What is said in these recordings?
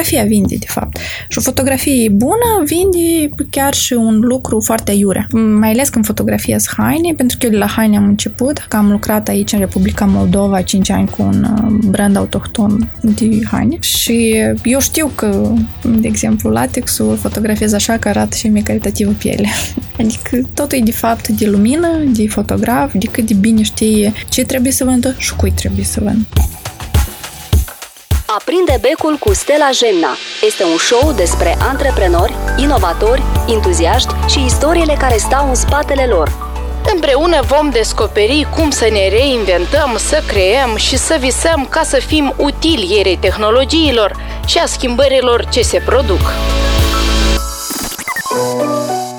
fotografia vinde, de fapt. Și o fotografie bună vinde chiar și un lucru foarte iure. Mai ales când fotografia haine, pentru că eu de la haine am început, că am lucrat aici în Republica Moldova 5 ani cu un uh, brand autohton de haine și eu știu că, de exemplu, latexul fotografiez așa că arată și mai calitativă piele. Adică totul e de fapt de lumină, de fotograf, de cât de bine știe ce trebuie să vândă și cui trebuie să vândă. Aprinde becul cu Stella Gemna este un show despre antreprenori, inovatori, entuziaști și istoriile care stau în spatele lor. Împreună vom descoperi cum să ne reinventăm, să creăm și să visăm ca să fim utili ierei tehnologiilor și a schimbărilor ce se produc.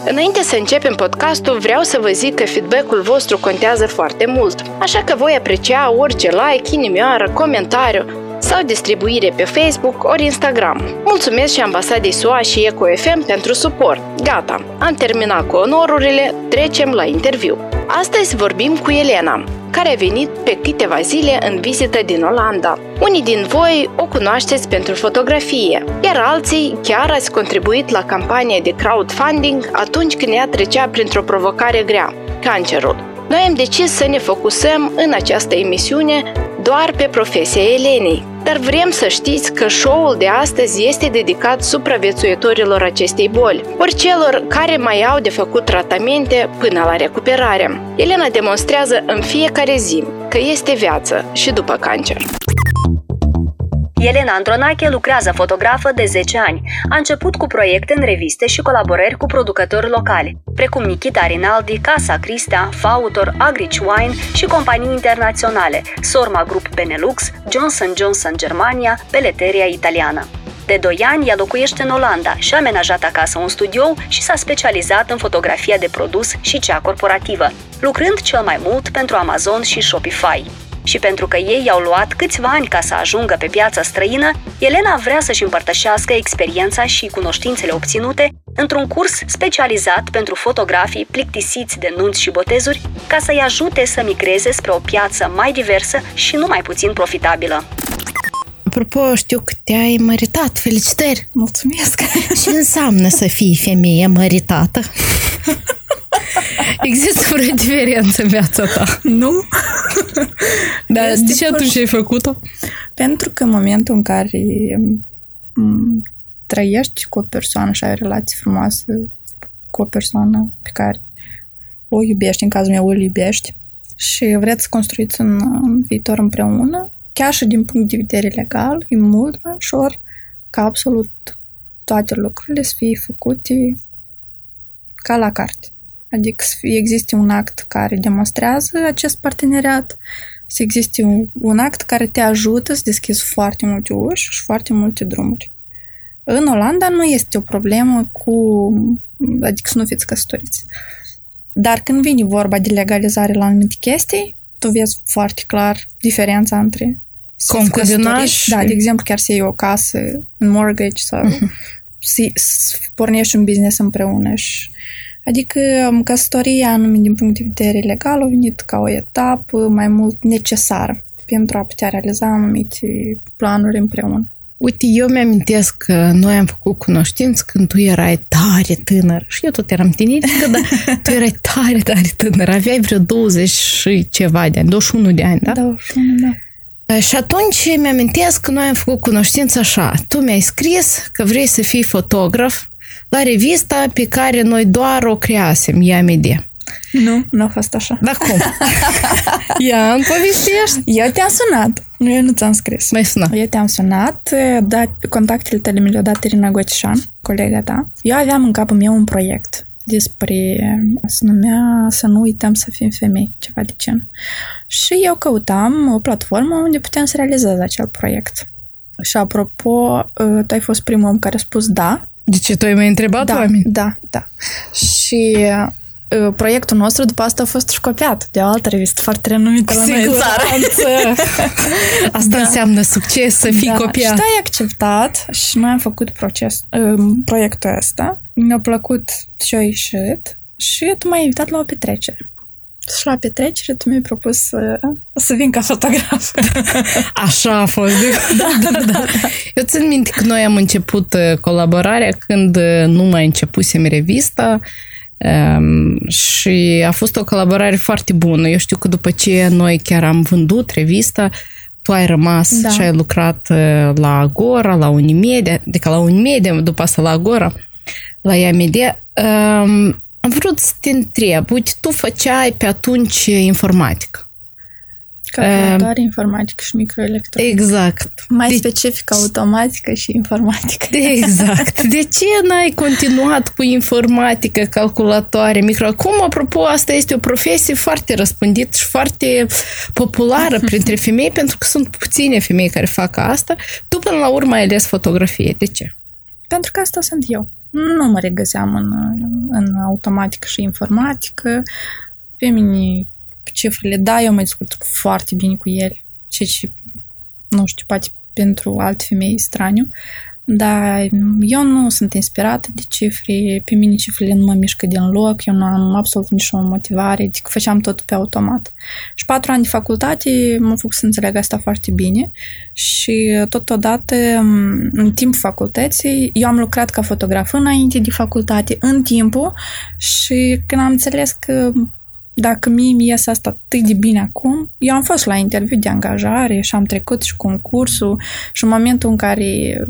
Înainte să începem podcastul, vreau să vă zic că feedback-ul vostru contează foarte mult, așa că voi aprecia orice like, inimioară, comentariu sau distribuire pe Facebook ori Instagram. Mulțumesc și ambasadei SUA și EcoFM pentru suport. Gata, am terminat cu onorurile, trecem la interviu. Astăzi vorbim cu Elena, care a venit pe câteva zile în vizită din Olanda. Unii din voi o cunoașteți pentru fotografie, iar alții chiar ați contribuit la campania de crowdfunding atunci când ea trecea printr-o provocare grea, cancerul. Noi am decis să ne focusăm în această emisiune doar pe profesia Elenei, dar vrem să știți că show-ul de astăzi este dedicat supraviețuitorilor acestei boli, ori celor care mai au de făcut tratamente până la recuperare. Elena demonstrează în fiecare zi că este viață și după cancer. Elena Andronache lucrează fotografă de 10 ani. A început cu proiecte în reviste și colaborări cu producători locali, precum Nikita Rinaldi, Casa Cristea, Fautor, Agrich Wine și companii internaționale, Sorma Group Benelux, Johnson Johnson Germania, Peleteria Italiană. De 2 ani, ea locuiește în Olanda și a amenajat acasă un studio și s-a specializat în fotografia de produs și cea corporativă, lucrând cel mai mult pentru Amazon și Shopify. Și pentru că ei au luat câțiva ani ca să ajungă pe piața străină, Elena vrea să-și împărtășească experiența și cunoștințele obținute într-un curs specializat pentru fotografii plictisiți de nunți și botezuri, ca să-i ajute să migreze spre o piață mai diversă și nu mai puțin profitabilă. Apropo, știu că te-ai măritat. Felicitări! Mulțumesc! Ce înseamnă să fii femeie măritată? Există vreo diferență în viața ta? Nu. Dar este de ce atunci ai făcut-o? Pentru că în momentul în care trăiești cu o persoană și ai o relație frumoasă cu o persoană pe care o iubești, în cazul meu îl iubești, și vreți să construiți un viitor împreună, chiar și din punct de vedere legal, e mult mai ușor ca absolut toate lucrurile să fie făcute ca la carte. Adică să existe un act care demonstrează acest parteneriat, să existe un, un act care te ajută să deschizi foarte multe uși și foarte multe drumuri. În Olanda nu este o problemă cu, adică să nu fiți căsătoriți. Dar când vine vorba de legalizare la anumite chestii, tu vezi foarte clar diferența între Concubinaj? Da, de exemplu, chiar să iei o casă în mortgage sau uh-huh. să, să pornești un business împreună și Adică um, căsătoria, anume din punct de vedere legal, a venit ca o etapă mai mult necesară pentru a putea realiza anumite planuri împreună. Uite, eu mi-amintesc că noi am făcut cunoștință când tu erai tare tânăr. Și eu tot eram tinerică, dar tu erai tare, tare tânăr. Aveai vreo 20 și ceva de ani, 21 de ani, da? 21, da. Și atunci mi-amintesc că noi am făcut cunoștință așa. Tu mi-ai scris că vrei să fii fotograf la revista pe care noi doar o creasem, IAMD. Nu, nu a fost așa. Dar cum? Ia, îmi povestești? Eu te-am sunat. Nu, eu nu ți-am scris. Mai sunat. Eu te-am sunat, dat, contactele tale mi le-a dat Irina Gotișan, colega ta. Eu aveam în capul meu un proiect despre, se numea Să nu uităm să fim femei, ceva de gen. Și eu căutam o platformă unde puteam să realizez acel proiect. Și apropo, tu ai fost primul om care a spus da, de ce tu ai mai întrebat da, oameni? Da, da. Și uh, proiectul nostru după asta a fost și copiat de o altă revistă foarte renumită la noi în țară. Asta da. înseamnă succes, să fii da. copiat. Și ai acceptat și noi am făcut proces, uh, proiectul ăsta. Mi-a plăcut și a ieșit și tu m-ai invitat la o petrecere. Și la petrecere tu mi-ai propus să, să vin ca fotograf. Așa a fost. da, da, da. Eu țin minte că noi am început uh, colaborarea când uh, nu mai începusem revista um, și a fost o colaborare foarte bună. Eu știu că după ce noi chiar am vândut revista, tu ai rămas Da. și ai lucrat uh, la Agora, la Unimedia, adică la Unimedia, după asta la Agora, la Iamedia. Um, am vrut să te întreb, uite, tu făceai pe atunci informatică. Calculatoare, informatică și microelectronică. Exact. Mai De- specific automatică și informatică. Exact. De ce n-ai continuat cu informatică, calculatoare, micro? Acum, apropo, asta este o profesie foarte răspândită și foarte populară printre femei, pentru că sunt puține femei care fac asta. Tu, până la urmă, ai ales fotografie. De ce? Pentru că asta sunt eu. Nu mă regăseam în, în automatică și informatică. Pe mine cifrele, da, eu mă descurc foarte bine cu ele. Ceea ce, nu știu, poate pentru alte femei e straniu. Dar eu nu sunt inspirată de cifre, pe mine cifrele nu mă mișcă din loc, eu nu am absolut nicio motivare, adică făceam tot pe automat. Și patru ani de facultate m-au făcut să înțeleg asta foarte bine și totodată în timpul facultății eu am lucrat ca fotograf înainte de facultate, în timpul și când am înțeles că dacă mie mi iese asta atât de bine acum, eu am fost la interviu de angajare și am trecut și concursul și în momentul în care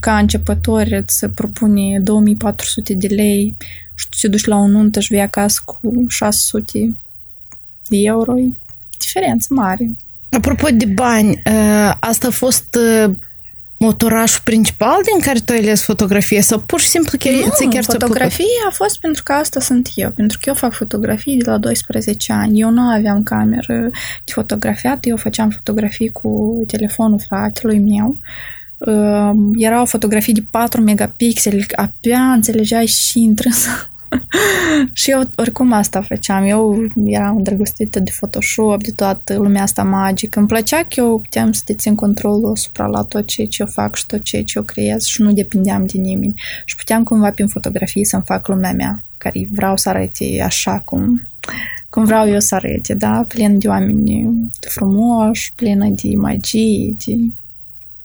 ca începător îți propune 2400 de lei și tu te duci la o nuntă și vii acasă cu 600 de euro, e diferență mare. Apropo de bani, ă, asta a fost ă, motorașul principal din care tu ai ales fotografie sau pur și simplu chiar, ți chiar ți-a plăcut? fotografie a fost pentru că asta sunt eu, pentru că eu fac fotografii de la 12 ani. Eu nu aveam cameră de fotografiat, eu făceam fotografii cu telefonul fratelui meu. Uh, erau fotografii de 4 megapixeli, abia înțelegeai și intrâns. și eu oricum asta făceam. Eu eram îndrăgostită de Photoshop, de toată lumea asta magică. Îmi plăcea că eu puteam să dețin controlul asupra la tot ceea ce eu fac și tot ceea ce eu creez și nu depindeam de nimeni. Și puteam cumva prin fotografii să-mi fac lumea mea, care vreau să arate așa cum, cum vreau eu să arate, da? Plin de oameni frumoși, plină de magie, de...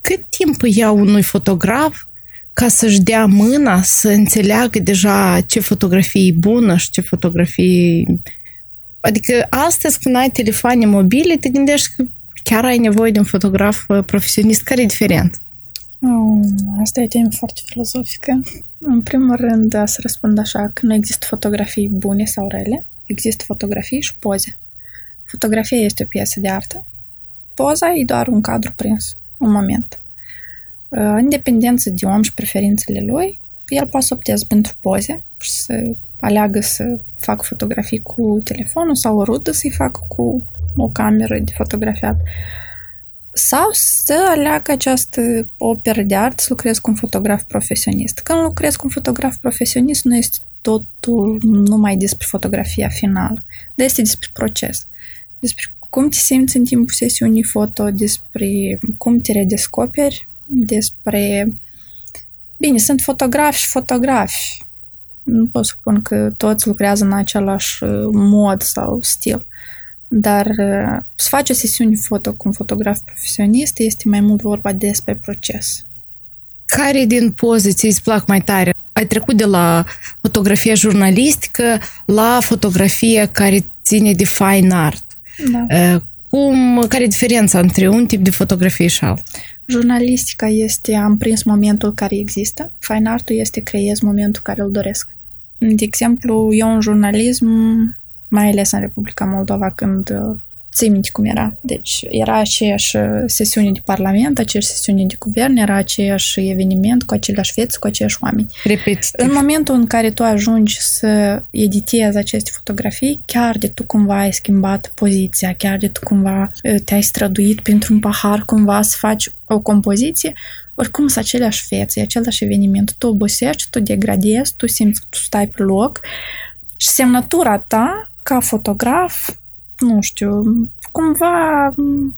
Cât timp ia unui fotograf ca să-și dea mâna să înțeleagă deja ce fotografie e bună și ce fotografie... Adică astăzi când ai telefoane mobile, te gândești că chiar ai nevoie de un fotograf uh, profesionist. Care e diferent? Oh, asta e o temă foarte filozofică. În primul rând, să răspund așa, că nu există fotografii bune sau rele, există fotografii și poze. Fotografia este o piesă de artă. Poza e doar un cadru prins, un moment. Uh, În dependență de om și preferințele lui, el poate să opteze pentru poze și să aleagă să facă fotografii cu telefonul sau o rudă să-i facă cu o cameră de fotografiat sau să aleagă această operă de artă să lucrez cu un fotograf profesionist. Când lucrez cu un fotograf profesionist, nu este totul numai despre fotografia finală, dar este despre proces. Despre cum te simți în timpul sesiunii foto, despre cum te redescoperi, despre... Bine, sunt fotografi și fotografi. Nu pot spun că toți lucrează în același mod sau stil. Dar uh, să faci o sesiune foto cu un fotograf profesionist este mai mult vorba despre proces. Care din poze ți îți plac mai tare? Ai trecut de la fotografie jurnalistică la fotografie care ține de fine art. Da. Uh, Cum, care e diferența între un tip de fotografie și alt? Jurnalistica este am prins momentul care există, fine art-ul este creez momentul care îl doresc. De exemplu, eu în jurnalism, mai ales în Republica Moldova, când uh, ții minte cum era. Deci era aceeași sesiune de parlament, aceeași sesiune de guvern, era aceeași eveniment cu aceleași fețe, cu aceiași oameni. Repetitiv. În momentul în care tu ajungi să editezi aceste fotografii, chiar de tu cumva ai schimbat poziția, chiar de tu cumva uh, te-ai străduit pentru un pahar cumva să faci o compoziție, oricum sunt aceleași fețe, e același eveniment. Tu obosești, tu degradezi, tu simți că tu stai pe loc și semnătura ta ca fotograf, nu știu, cumva m,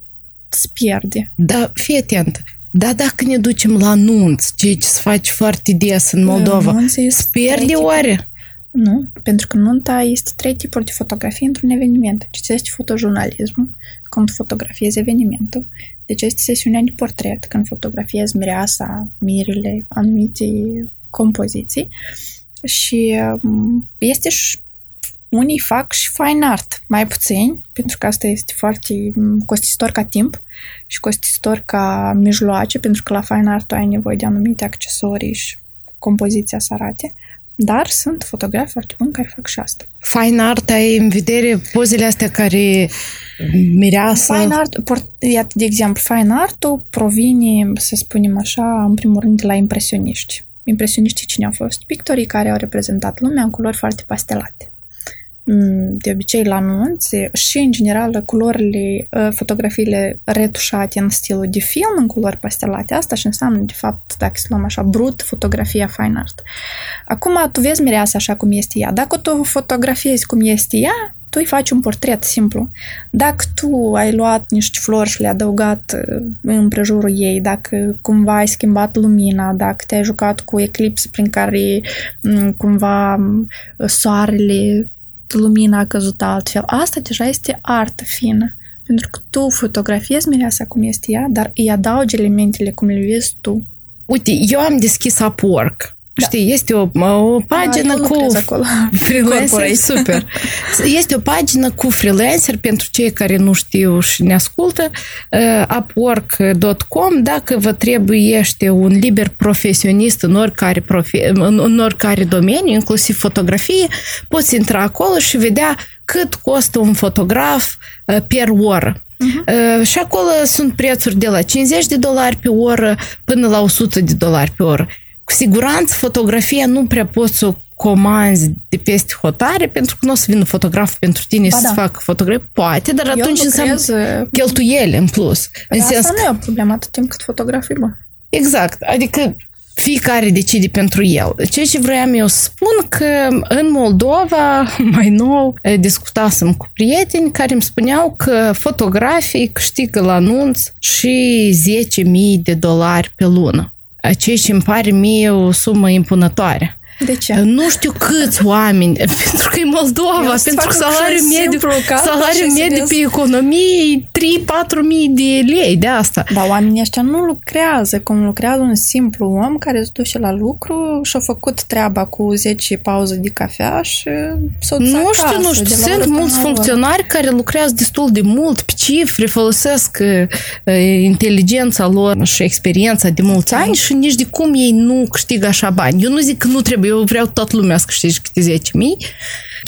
îți pierde. Da, fii atent. Da, dacă ne ducem la anunț, ceea ce se face foarte des în Moldova, Anunț se pierde estetica. oare? Nu, pentru că nunta este trei tipuri de fotografii într-un eveniment. Deci este fotojurnalismul, când fotografiezi evenimentul. Deci este sesiunea de portret, când fotografiezi mireasa, mirele, anumite compoziții. Și um, este și unii fac și fine art, mai puțin, pentru că asta este foarte um, costisitor ca timp și costisitor ca mijloace, pentru că la fine art tu ai nevoie de anumite accesorii și compoziția să arate. Dar sunt fotografi foarte buni care fac și asta. Fine art, ai în vedere pozele astea care mireasă? Fine art, port, iată, de exemplu, fine art provine, să spunem așa, în primul rând de la impresioniști. Impresioniștii cine au fost? Pictorii care au reprezentat lumea în culori foarte pastelate. Mm, de obicei la nunți și, în general, culorile, ă, fotografiile retușate în stilul de film, în culori pastelate. Asta și înseamnă, de fapt, dacă să luăm așa, brut, fotografia fine art. Acum, tu vezi mireasa așa cum este ea. Dacă tu fotografiezi cum este ea, tu îi faci un portret simplu. Dacă tu ai luat niște flori și le-ai adăugat ă, în prejurul ei, dacă cumva ai schimbat lumina, dacă te-ai jucat cu eclipse prin care cumva soarele lumina a căzut altfel. Asta deja este artă fină. Pentru că tu fotografiezi mireasa cum este ea, dar îi adaugi elementele cum le vezi tu. Uite, eu am deschis Upwork da. Știi, este o, o pagină da, cu freelancer, super. Este o pagină cu freelancer pentru cei care nu știu și ne ascultă, uh, upwork.com, dacă vă trebuiește un liber profesionist în oricare, profe- în oricare domeniu, inclusiv fotografie, poți intra acolo și vedea cât costă un fotograf uh, per oră. Uh-huh. Și acolo sunt prețuri de la 50 de dolari pe oră până la 100 de dolari pe oră. Cu siguranță fotografia nu prea poți să o comanzi de peste hotare pentru că nu o să vină fotograf pentru tine ba să da. facă fotografie. Poate, dar Eu atunci lucrez... înseamnă cheltuiele în plus. Păi în asta sens nu e o problemă atât timp cât fotografii, bă. Exact. Adică fiecare decide pentru el. Ceea ce vreau eu să spun că în Moldova, mai nou, discutasem cu prieteni care îmi spuneau că fotografii câștigă la anunț și 10.000 de dolari pe lună ceea ce îmi pare mie o sumă impunătoare. De ce? Nu știu câți oameni, pentru că e Moldova, Eu pentru că salariul mediu, salariul mediu pe economie e 3-4 mii de lei de asta. Dar oamenii ăștia nu lucrează cum lucrează un simplu om care se duce la lucru și-a făcut treaba cu 10 pauze de cafea și s-a Nu știu, acasă, nu știu. Sunt mulți funcționari care lucrează destul de mult pe cifre, folosesc uh, inteligența lor și experiența de mulți ani și nici de cum ei nu câștigă așa bani. Eu nu zic că nu trebuie eu vreau toată lumea să câștige câte 10.000.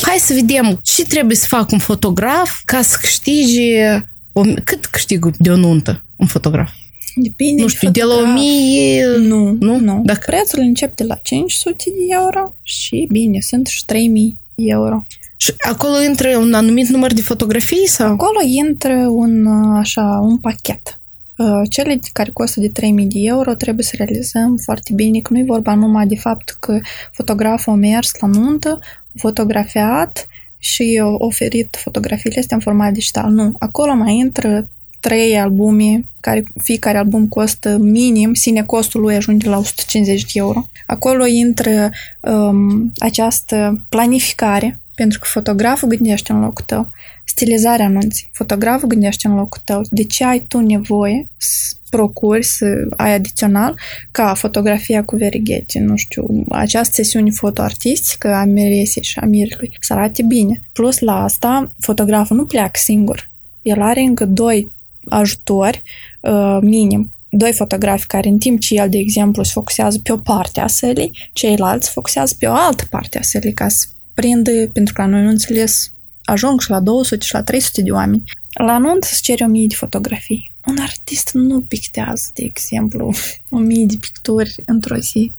Hai să vedem ce trebuie să fac un fotograf ca să câștige... O, cât câștigă de o nuntă un fotograf? Depinde nu știu, de, de la 1000... Nu, nu. nu. Dacă... Prețul încep de la 500 de euro și bine, sunt și 3000 euro. Și acolo intră un anumit număr de fotografii sau? Acolo intră un, așa, un pachet. Uh, cele care costă de 3000 de euro trebuie să realizăm foarte bine că nu e vorba numai de fapt că fotograful a mers la nuntă, a fotografiat și a oferit fotografiile astea în format digital. Nu, acolo mai intră trei albume, care fiecare album costă minim, sine costul lui ajunge la 150 de euro. Acolo intră um, această planificare, pentru că fotograful gândește în locul tău, stilizarea anunții, fotograful gândește în locul tău, de ce ai tu nevoie să procuri, să ai adițional ca fotografia cu verighete, nu știu, această sesiune fotoartistică a miresei și a mirelui să arate bine. Plus la asta, fotograful nu pleacă singur. El are încă doi ajutori uh, minim. Doi fotografi care în timp ce el, de exemplu, se focusează pe o parte a sălii, ceilalți se focusează pe o altă parte a sălii ca să prinde, pentru că la noi nu înțeles, ajung și la 200 și la 300 de oameni. La anunț se cere 1000 de fotografii. Un artist nu pictează, de exemplu, 1000 de picturi într-o zi.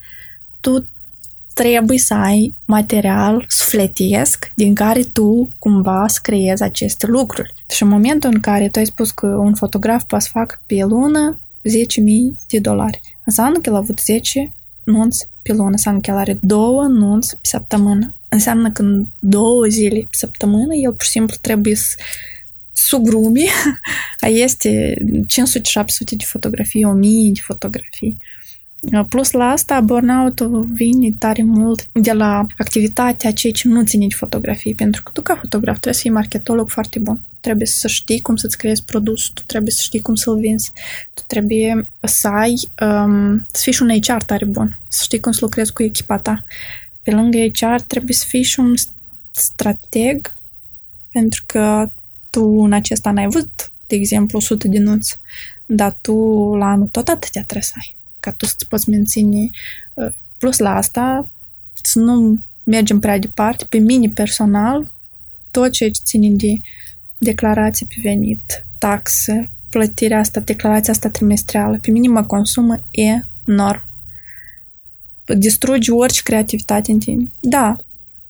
Tu trebuie să ai material sufletesc din care tu cumva să creezi aceste lucruri. Și în momentul în care tu ai spus că un fotograf poate să facă pe lună 10.000 de dolari, înseamnă că el a avut 10 nunți pe lună, înseamnă că el are două nunți pe săptămână înseamnă că în două zile pe săptămână el pur și simplu trebuie să sugrume, este 500-700 de fotografii, 1000 de fotografii. Plus la asta, burnout-ul vine tare mult de la activitatea ceea ce nu ține de fotografii, pentru că tu ca fotograf trebuie să fii marketolog foarte bun. Trebuie să știi cum să-ți creezi produs, tu trebuie să știi cum să-l vinzi, tu trebuie să ai, um, să fii și un HR tare bun, să știi cum să lucrezi cu echipa ta. Pe lângă HR trebuie să fii și un strateg, pentru că tu în acesta n-ai văzut, de exemplu, 100 de nuți, dar tu la anul tot atâtea trebuie să ai ca tu să-ți poți menține. Uh, plus la asta, să nu mergem prea departe, pe mine personal, tot ce ține de declarație pe venit, taxe, plătirea asta, declarația asta trimestrială, pe mine mă consumă enorm. Distrugi orice creativitate în tine. Da,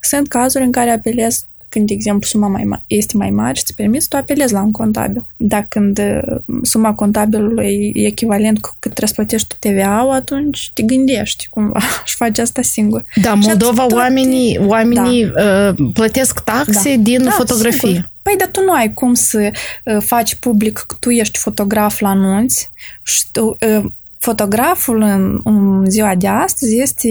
sunt cazuri în care apelez când, de exemplu, suma mai ma- este mai mare și îți permiți, tu apelezi la un contabil. Dar când uh, suma contabilului e echivalent cu cât trebuie să plătești tu TVA-ul, atunci te gândești cumva și faci asta singur. Da, Moldova tot... oamenii, oamenii da. uh, plătesc taxe da. din da, fotografie. Sigur. Păi, dar tu nu ai cum să uh, faci public că tu ești fotograf la anunți și tu, uh, fotograful în, în ziua de astăzi este,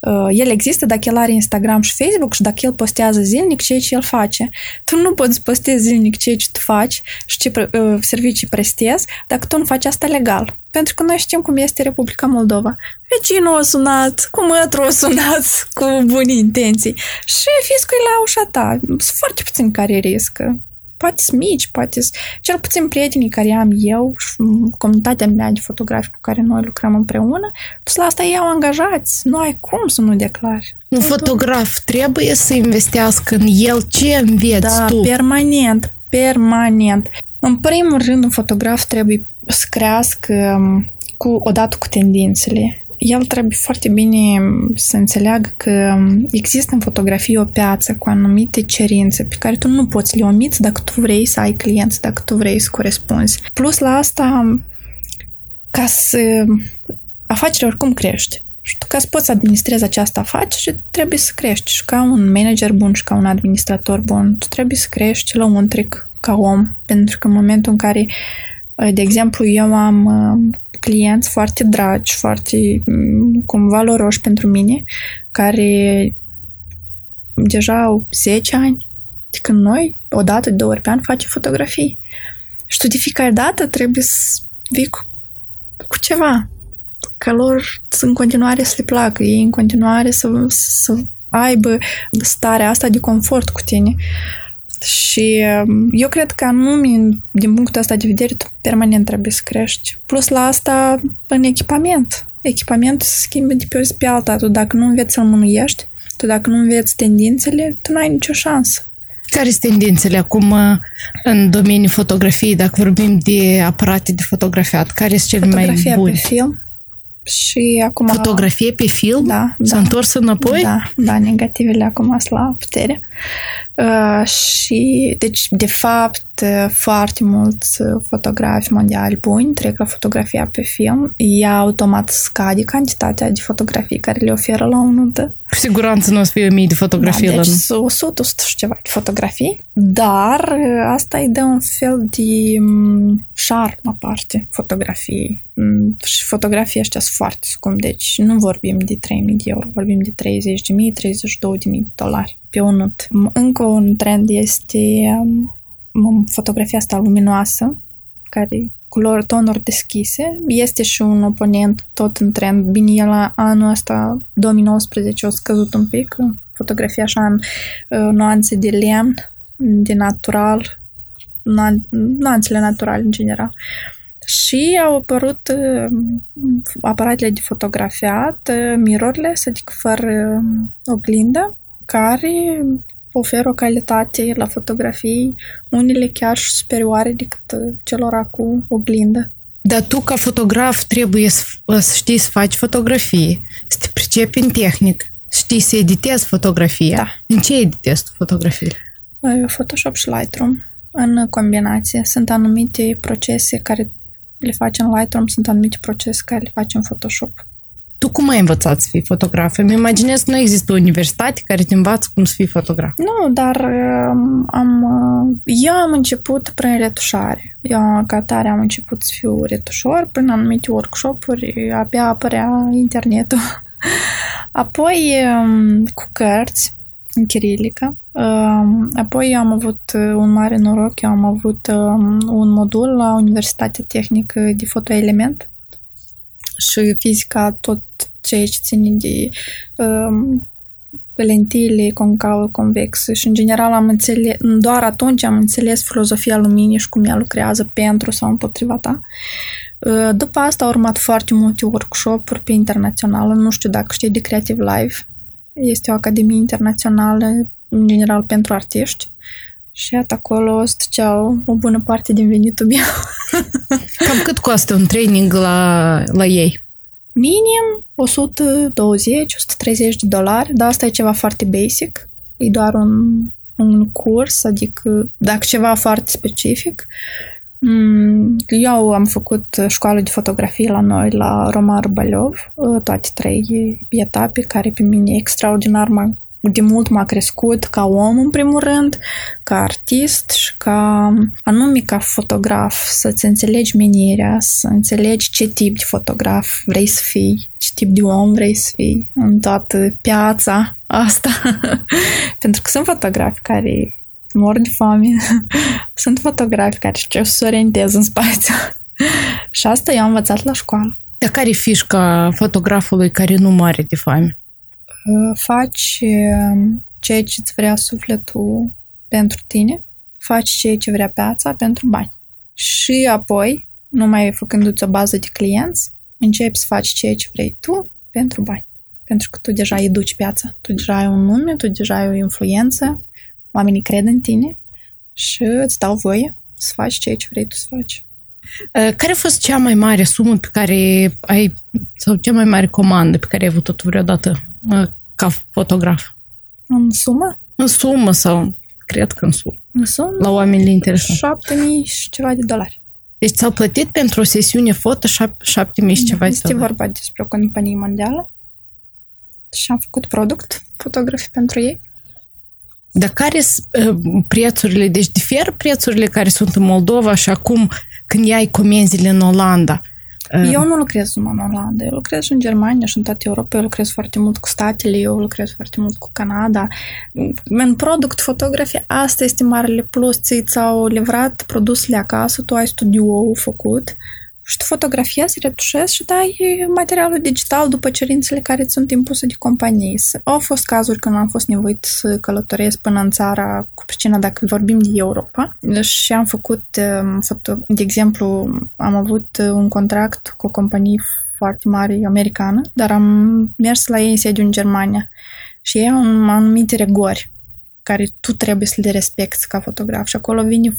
uh, el există dacă el are Instagram și Facebook și dacă el postează zilnic ceea ce el face. Tu nu poți postezi zilnic ceea ce tu faci și ce uh, servicii prestezi dacă tu nu faci asta legal. Pentru că noi știm cum este Republica Moldova. Vecinul a sunat, cu mătru a sunat, cu bune intenții. Și fiscul e la ușa ta. Sunt foarte puțini care riscă poate sunt mici, poate cel puțin prietenii care am eu și comunitatea mea de fotografi cu care noi lucrăm împreună, tu la asta iau angajați, nu ai cum să nu declari. Un fotograf trebuie să investească în el ce înveți da, tu. permanent, permanent. În primul rând, un fotograf trebuie să crească um, cu, odată cu tendințele el trebuie foarte bine să înțeleagă că există în fotografie o piață cu anumite cerințe pe care tu nu poți le omiți dacă tu vrei să ai clienți, dacă tu vrei să corespunzi. Plus la asta, ca să afacerea oricum crește. Și tu ca să poți administrezi această afacere, trebuie să crești. Și ca un manager bun și ca un administrator bun, tu trebuie să crești la un tric ca om. Pentru că în momentul în care, de exemplu, eu am clienți foarte dragi, foarte mm, cum valoroși pentru mine, care deja au 10 ani de când noi, o dată, de două ori pe an, facem fotografii. Și tu de fiecare dată trebuie să vii cu, cu ceva. Că lor în continuare să le placă, ei în continuare să, să aibă starea asta de confort cu tine. Și um, eu cred că anume, din punctul ăsta de vedere, tu permanent trebuie să crești. Plus la asta, în echipament. Echipamentul se schimbă de pe o zi pe alta. Tu dacă nu înveți să-l mânuiești, tu dacă nu înveți tendințele, tu nu ai nicio șansă. Care sunt tendințele acum uh, în domeniul fotografiei, dacă vorbim de aparate de fotografiat? Care sunt cele Fotografia mai bune? pe film, și acum... Fotografie pe film? Da. S-a da. întors înapoi? Da, da, negativele acum sunt la putere. Uh, și, deci, de fapt, foarte mulți fotografi mondiali buni trec la fotografia pe film. Ea automat scade cantitatea de fotografii care le oferă la o nuntă. Cu siguranță nu o să fie mii de fotografii da, la deci nu. 100, 100 și ceva de fotografii, dar asta îi dă un fel de mm, șarm aparte fotografiei. Mm, Și fotografii ăștia sunt foarte scump, deci nu vorbim de 3.000 de euro, vorbim de 30.000, 32.000 de dolari pe un nut. Încă un trend este um, fotografia asta luminoasă, care culori, tonuri deschise. Este și un oponent tot în trend. Bine, el la anul ăsta, 2019, a scăzut un pic. Fotografia așa în uh, nuanțe de lemn, de natural, nuan- nuanțele naturale în general. Și au apărut uh, aparatele de fotografiat, uh, mirrorless, adică fără uh, oglindă, care oferă o calitate la fotografii, unele chiar și superioare decât uh, celora cu oglindă. Dar tu, ca fotograf, trebuie să, să știi să faci fotografii, să te pricepi în tehnic, știi să editezi fotografia. Da. În ce editezi tu fotografii? Uh, Photoshop și Lightroom în combinație. Sunt anumite procese care le faci în Lightroom, sunt anumite procese care le faci în Photoshop. Tu cum ai învățat să fii fotograf? Îmi imaginez că nu există o universitate care te învață cum să fii fotograf. Nu, dar um, am, uh, eu am început prin retușare. Eu ca tare am început să fiu retușor prin anumite workshop-uri, abia apărea internetul. Apoi um, cu cărți în chirilică. Um, apoi am avut uh, un mare noroc, eu am avut un modul la Universitatea Tehnică de Fotoelement și fizica, tot ceea ce ține de um, lentile concave, convexe și în general am înțeles, doar atunci am înțeles filozofia luminii și cum ea lucrează pentru sau împotriva ta. Uh, după asta au urmat foarte multe workshop-uri pe internațională, nu știu dacă știi de Creative Life. Este o academie internațională, în general, pentru artiști. Și iată, acolo stăceau o bună parte din venitul meu. Cam cât costă un training la, la ei? Minim 120-130 de dolari, dar asta e ceva foarte basic. E doar un, un curs, adică dacă ceva foarte specific. Mm, eu am făcut școală de fotografie la noi, la Romar Baliov, toate trei etape, care pe mine extraordinar m-a de mult m-a crescut ca om, în primul rând, ca artist și ca anume ca fotograf, să-ți înțelegi menirea, să înțelegi ce tip de fotograf vrei să fii, ce tip de om vrei să fii în toată piața asta. Pentru că sunt fotografi care mor de foame, sunt fotografi care știu să se orientez în spațiu. și asta eu am învățat la școală. Dar care e fișca fotografului care nu moare de foame? Faci um, ceea ce îți vrea sufletul pentru tine, faci ceea ce vrea piața pentru bani. Și apoi, numai făcându-ți o bază de clienți, începi să faci ceea ce vrei tu pentru bani. Pentru că tu deja educi piața, tu deja ai un nume, tu deja ai o influență, oamenii cred în tine și îți dau voie să faci ceea ce vrei tu să faci. Care a fost cea mai mare sumă pe care ai, sau cea mai mare comandă pe care ai avut-o vreodată ca fotograf? În sumă? În sumă sau cred că în sumă. În sumă? La oameni le interesează. 7000 și ceva de dolari. Deci ți-au plătit pentru o sesiune foto 7000 și ceva de Este dolari. vorba despre o companie mondială și am făcut product, fotografii pentru ei. Dar care sunt prețurile? Deci diferă prețurile care sunt în Moldova și acum când iai comenzile în Olanda. Eu nu lucrez numai în Olanda, eu lucrez și în Germania și în toată Europa, eu lucrez foarte mult cu statele, eu lucrez foarte mult cu Canada. În product fotografie, asta este marele plus, ți ți-au livrat produsele acasă, tu ai studioul făcut și tu fotografiezi, retușezi și dai materialul digital după cerințele care ți sunt impuse de companii. Au fost cazuri când am fost nevoit să călătoresc până în țara, cu pricina dacă vorbim de Europa, și am făcut, de exemplu, am avut un contract cu o companie foarte mare americană, dar am mers la ei în sediu în Germania. Și ei au anumite regori care tu trebuie să le respecti ca fotograf. Și acolo vine,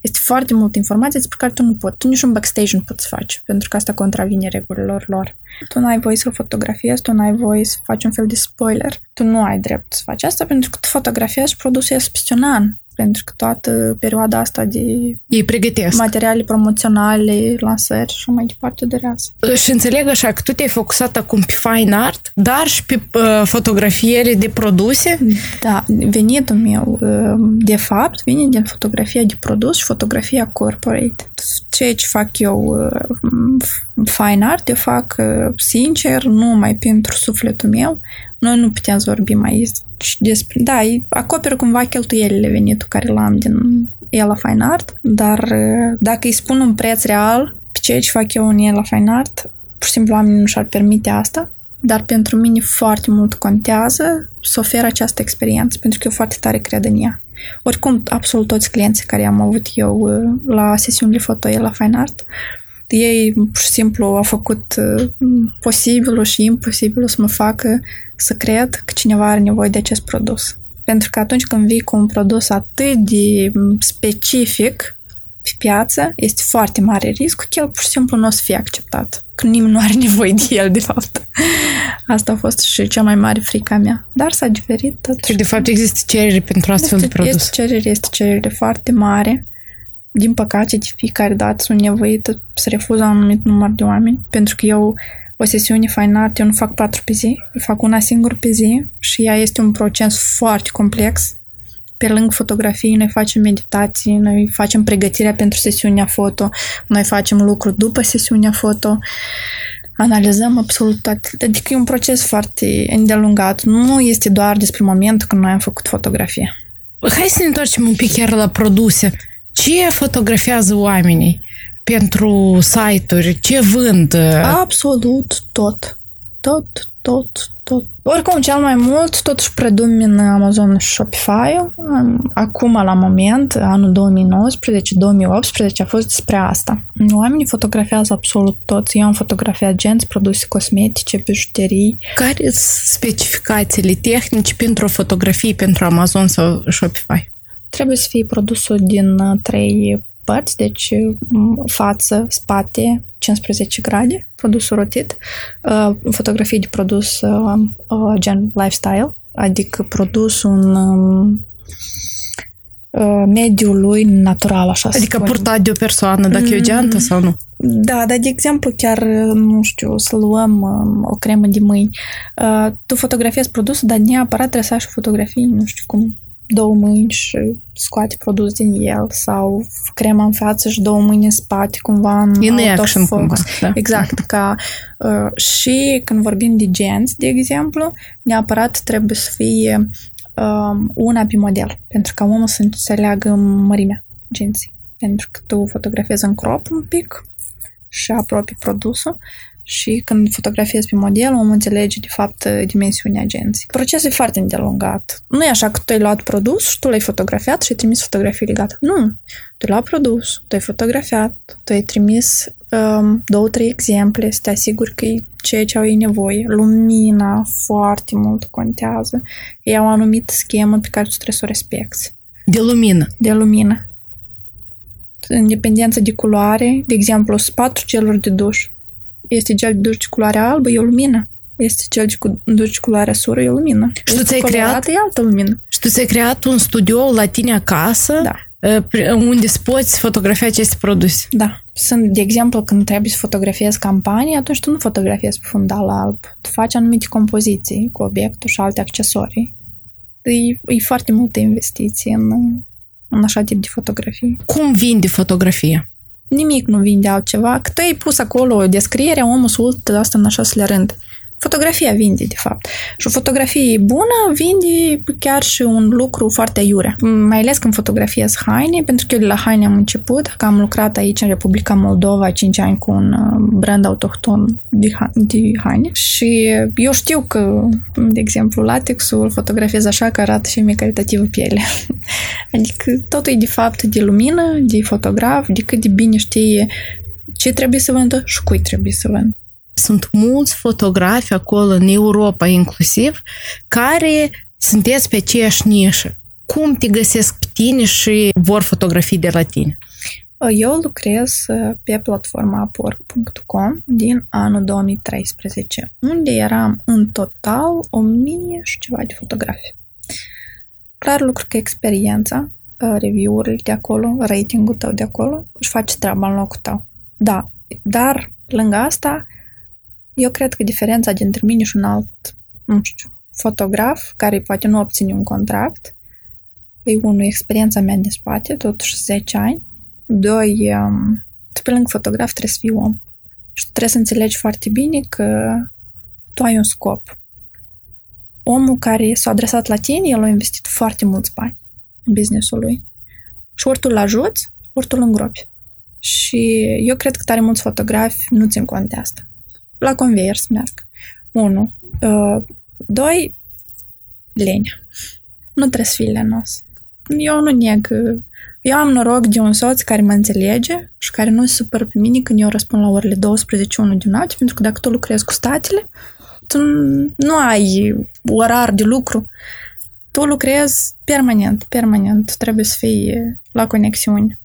este foarte multă informație despre care tu nu poți, tu nici un backstage nu poți face, pentru că asta contravine regulilor lor. Tu nu ai voie să fotografiezi, tu nu ai voie să faci un fel de spoiler, tu nu ai drept să faci asta pentru că tu fotografiezi produsul peste un an pentru că toată perioada asta de Ei pregătesc. materiale promoționale, lansări și mai departe durează. Și înțeleg așa că tu te-ai focusat acum pe fine art, dar și pe uh, fotografiere de produse? Da, venitul meu, de fapt, vine din fotografia de produs și fotografia corporate. Ceea ce fac eu fine art, eu fac sincer, numai pentru sufletul meu. Noi nu putem să vorbim aici despre... Da, acoperă cumva cheltuielile venitul care l-am din el la fine art, dar dacă îi spun un preț real pe ceea ce fac eu în el la fine art, pur și simplu oamenii nu și-ar permite asta, dar pentru mine foarte mult contează să ofer această experiență, pentru că eu foarte tare cred în ea. Oricum, absolut toți clienții care am avut eu la sesiunile foto la Fine Art, ei pur și simplu au făcut posibilul și imposibilul să mă facă să cred că cineva are nevoie de acest produs. Pentru că atunci când vii cu un produs atât de specific pe piață, este foarte mare risc că el pur și simplu nu o să fie acceptat. Că nimeni nu are nevoie de el, de fapt. Asta a fost și cea mai mare frica mea. Dar s-a diferit tot. Și de fapt există cerere pentru astfel este, de produs. Este cerere, este cerere foarte mare. Din păcate, de fiecare dată sunt nevoită să refuz un anumit număr de oameni, pentru că eu o sesiune fine art, eu nu fac patru pe zi, eu fac una singură pe zi și ea este un proces foarte complex. Pe lângă fotografii, noi facem meditații, noi facem pregătirea pentru sesiunea foto, noi facem lucruri după sesiunea foto, analizăm absolut toate. Adică e un proces foarte îndelungat. Nu este doar despre momentul când noi am făcut fotografie. Hai să ne întoarcem un pic chiar la produse. Ce fotografiază oamenii pentru site-uri? Ce vând? Absolut tot. Tot, tot, tot. Oricum, cel mai mult totuși predomină Amazon și Shopify. Acum, la moment, anul 2019-2018 a fost despre asta. Oamenii fotografiază absolut tot. Eu am fotografiat genți, produse cosmetice, bijuterii. Care sunt specificațiile tehnice pentru o fotografie pentru Amazon sau Shopify? Trebuie să fie produsul din trei părți, deci față, spate, 15 grade, produsul rotit, uh, fotografii de produs uh, uh, gen lifestyle, adică produs un um, mediul lui natural, așa Adică purtat de o persoană, dacă mm-hmm. e o geantă sau nu? Da, dar de exemplu, chiar, nu știu, să luăm um, o cremă de mâini. Uh, tu fotografiezi produsul, dar neapărat trebuie să ai și fotografii, nu știu cum, două mâini și scoate produs din el sau crema în față și două mâini în spate cumva în In action cumva, da. Exact, ca uh, și când vorbim de genți, de exemplu, neapărat trebuie să fie uh, una pe model, pentru ca omul să înțeleagă mărimea genții. Pentru că tu fotografiezi în crop un pic și apropii produsul și când fotografiezi pe model, omul înțelege de fapt dimensiunea agenții. Procesul e foarte îndelungat. Nu e așa că tu ai luat produs și tu l-ai fotografiat și ai trimis fotografiile gata. Nu. Tu ai luat produs, tu ai fotografiat, tu ai trimis um, două, trei exemple să te asiguri că e ceea ce au ei nevoie. Lumina foarte mult contează. Ei au o anumită schemă pe care tu trebuie să o respecti. De lumină. De lumină. În dependență de culoare, de exemplu, patru geluri de duș este gel de duș culoare albă, e o lumină. Este cel cu duci culoarea sură, e o lumină. Și tu ți-ai creat? E altă lumină. Și tu ți-ai creat un studio la tine acasă? Da. Unde îți poți fotografia aceste produse? Da. Sunt, de exemplu, când trebuie să fotografiezi campanii, atunci tu nu fotografiezi pe fundal alb. Tu faci anumite compoziții cu obiectul și alte accesorii. E, e foarte multă investiție în, în așa tip de fotografii. Cum vinde fotografia? Nimic nu vinde altceva. Cât ai pus acolo descrierea, omul să uită asta în așa rând. Fotografia vinde, de fapt. Și o fotografie bună vinde chiar și un lucru foarte iure. Mai ales când fotografiez haine, pentru că eu de la haine am început, că am lucrat aici în Republica Moldova 5 ani cu un uh, brand autohton de, de haine și eu știu că, de exemplu, latexul fotografiez așa că arată și mie calitativă piele. adică totul e de fapt de lumină, de fotograf, de cât de bine știe ce trebuie să vândă și cui trebuie să vândă sunt mulți fotografi acolo, în Europa inclusiv, care sunteți pe aceeași nișă. Cum te găsesc pe tine și vor fotografii de la tine? Eu lucrez pe platforma Upwork.com din anul 2013, unde eram în total o mie și ceva de fotografii. Clar lucru că experiența, review-urile de acolo, ratingul tău de acolo, își face treaba în locul tău. Da, dar lângă asta eu cred că diferența dintre mine și un alt, nu știu, fotograf care poate nu obține un contract, e unul experiența mea de spate, totuși 10 ani. Doi, um, tu pe lângă fotograf trebuie să fii om. Și trebuie să înțelegi foarte bine că tu ai un scop. Omul care s-a adresat la tine, el a investit foarte mulți bani în businessul lui. Și ori tu îl ajuți, ori tu îl îngropi. Și eu cred că tare mulți fotografi nu țin cont de asta la conveier să meargă. Unu. Uh, doi, lenea. Nu trebuie să fii lenos. Eu nu neg. Eu am noroc de un soț care mă înțelege și care nu se supără pe mine când eu răspund la orele 12 1 din noapte, pentru că dacă tu lucrezi cu statele, tu nu ai orar de lucru. Tu lucrezi permanent, permanent. Trebuie să fii la conexiune.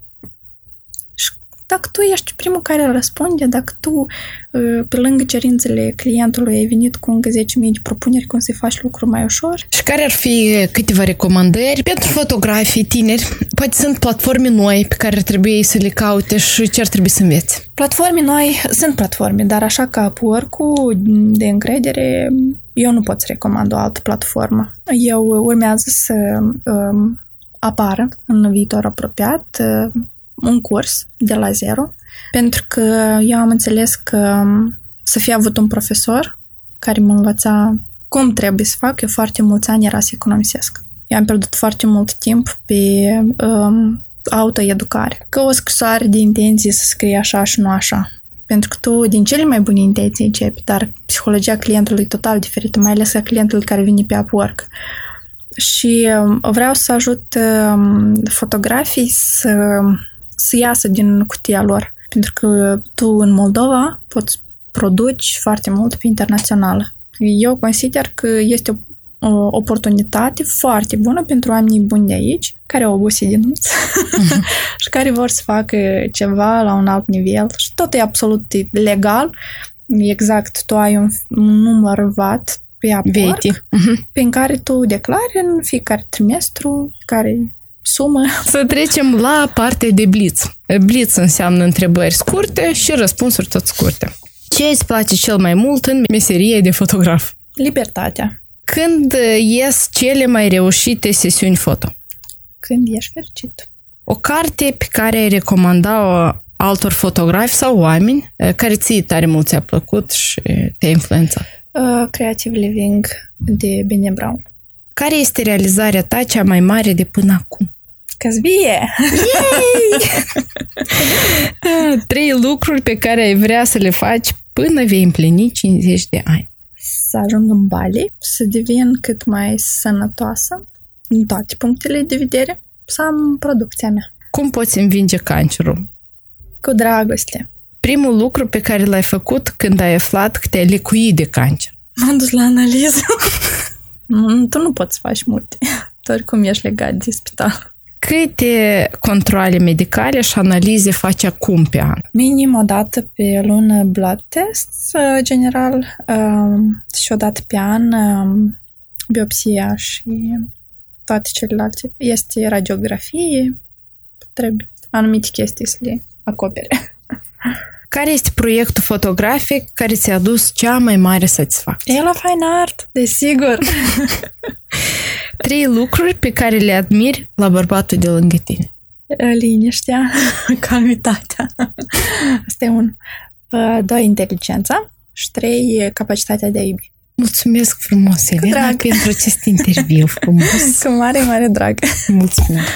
Și dacă tu ești primul care răspunde, dacă tu, uh, pe lângă cerințele clientului, ai venit cu încă 10.000 de propuneri cum să-i faci lucruri mai ușor. Și care ar fi câteva recomandări pentru fotografii tineri? Poate sunt platforme noi pe care ar trebui să le caute și ce ar trebui să înveți? Platforme noi, sunt platforme, dar așa ca upwork de încredere, eu nu pot să recomand o altă platformă. Eu urmează să um, apară în viitor apropiat uh, un curs de la zero, pentru că eu am înțeles că um, să fie avut un profesor care mă învăța cum trebuie să fac, eu foarte mulți ani era să economisesc. Eu am pierdut foarte mult timp pe um, autoeducare. Că o scrisoare de intenție să scrie așa și nu așa. Pentru că tu din cele mai bune intenții începi, dar psihologia clientului e total diferită, mai ales a clientului care vine pe Upwork. Și um, vreau să ajut um, fotografii să, să iasă din cutia lor. Pentru că tu în Moldova poți produci foarte mult pe internațională. Eu consider că este o o oportunitate foarte bună pentru oamenii buni de aici, care au obosit din nuț uh-huh. și care vor să facă ceva la un alt nivel și tot e absolut legal. Exact, tu ai un, un număr VAT pe Upwork, uh-huh. prin care tu declari în fiecare trimestru care sumă. Să trecem la partea de blitz. Blitz înseamnă întrebări scurte și răspunsuri tot scurte. Ce îți place cel mai mult în meserie de fotograf? Libertatea. Când ies cele mai reușite sesiuni foto? Când ești fericit. O carte pe care ai recomanda-o altor fotografi sau oameni care ție tare mult ți-a plăcut și te-a influențat? Uh, Creative Living de Bene Brown. Care este realizarea ta cea mai mare de până acum? Căzbie! Trei lucruri pe care ai vrea să le faci până vei împlini 50 de ani să ajung în Bali, să devin cât mai sănătoasă în toate punctele de vedere, să am producția mea. Cum poți învinge cancerul? Cu dragoste. Primul lucru pe care l-ai făcut când ai aflat că te-ai lecuit de cancer? M-am dus la analiză. tu nu poți să faci multe. Tu oricum ești legat de spital. Câte controle medicale și analize faci acum pe an? Minim o dată pe lună blood test general um, și o dată pe an um, biopsia și toate celelalte. Este radiografie, trebuie anumite chestii să le acopere. Care este proiectul fotografic care ți-a adus cea mai mare satisfacție? E la Fine Art, desigur. Trei lucruri pe care le admiri la bărbatul de lângă tine. Liniștea, calmitatea. Asta e un. Doi, inteligența. Și trei, capacitatea de a iubi. Mulțumesc frumos, Elena, pentru acest interviu frumos. Cu mare, mare drag. Mulțumesc.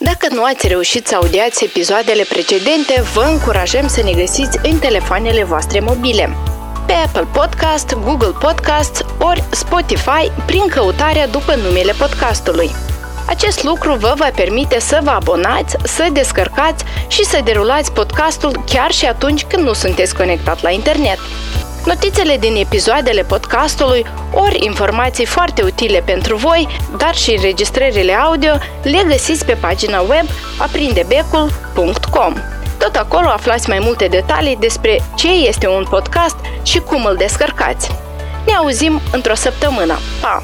Dacă nu ați reușit să audiați episoadele precedente, vă încurajăm să ne găsiți în telefoanele voastre mobile pe Apple Podcast, Google Podcast ori Spotify prin căutarea după numele podcastului. Acest lucru vă va permite să vă abonați, să descărcați și să derulați podcastul chiar și atunci când nu sunteți conectat la internet. Notițele din episoadele podcastului, ori informații foarte utile pentru voi, dar și înregistrările audio, le găsiți pe pagina web aprindebecul.com. Tot acolo aflați mai multe detalii despre ce este un podcast și cum îl descărcați. Ne auzim într-o săptămână. Pa!